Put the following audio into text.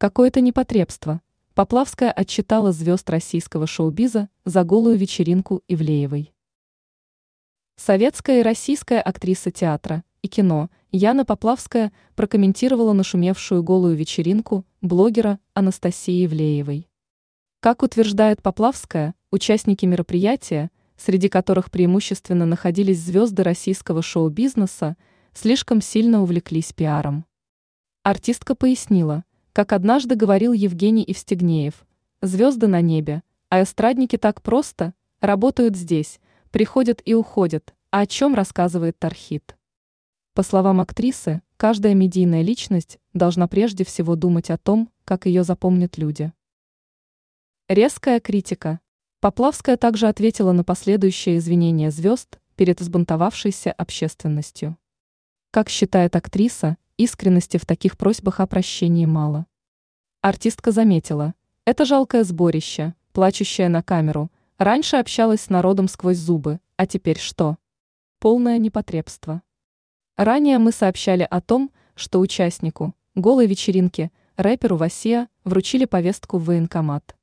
Какое-то непотребство. Поплавская отчитала звезд российского шоу-биза за голую вечеринку Ивлеевой. Советская и российская актриса театра и кино Яна Поплавская прокомментировала нашумевшую голую вечеринку блогера Анастасии Ивлеевой. Как утверждает Поплавская, участники мероприятия, среди которых преимущественно находились звезды российского шоу-бизнеса, слишком сильно увлеклись пиаром. Артистка пояснила, как однажды говорил Евгений Евстигнеев, звезды на небе, а эстрадники так просто, работают здесь, приходят и уходят, а о чем рассказывает Тархит. По словам актрисы, каждая медийная личность должна прежде всего думать о том, как ее запомнят люди. Резкая критика. Поплавская также ответила на последующее извинение звезд перед взбунтовавшейся общественностью. Как считает актриса, искренности в таких просьбах о прощении мало. Артистка заметила, это жалкое сборище, плачущее на камеру, раньше общалась с народом сквозь зубы, а теперь что? Полное непотребство. Ранее мы сообщали о том, что участнику голой вечеринки, рэперу Васия, вручили повестку в военкомат.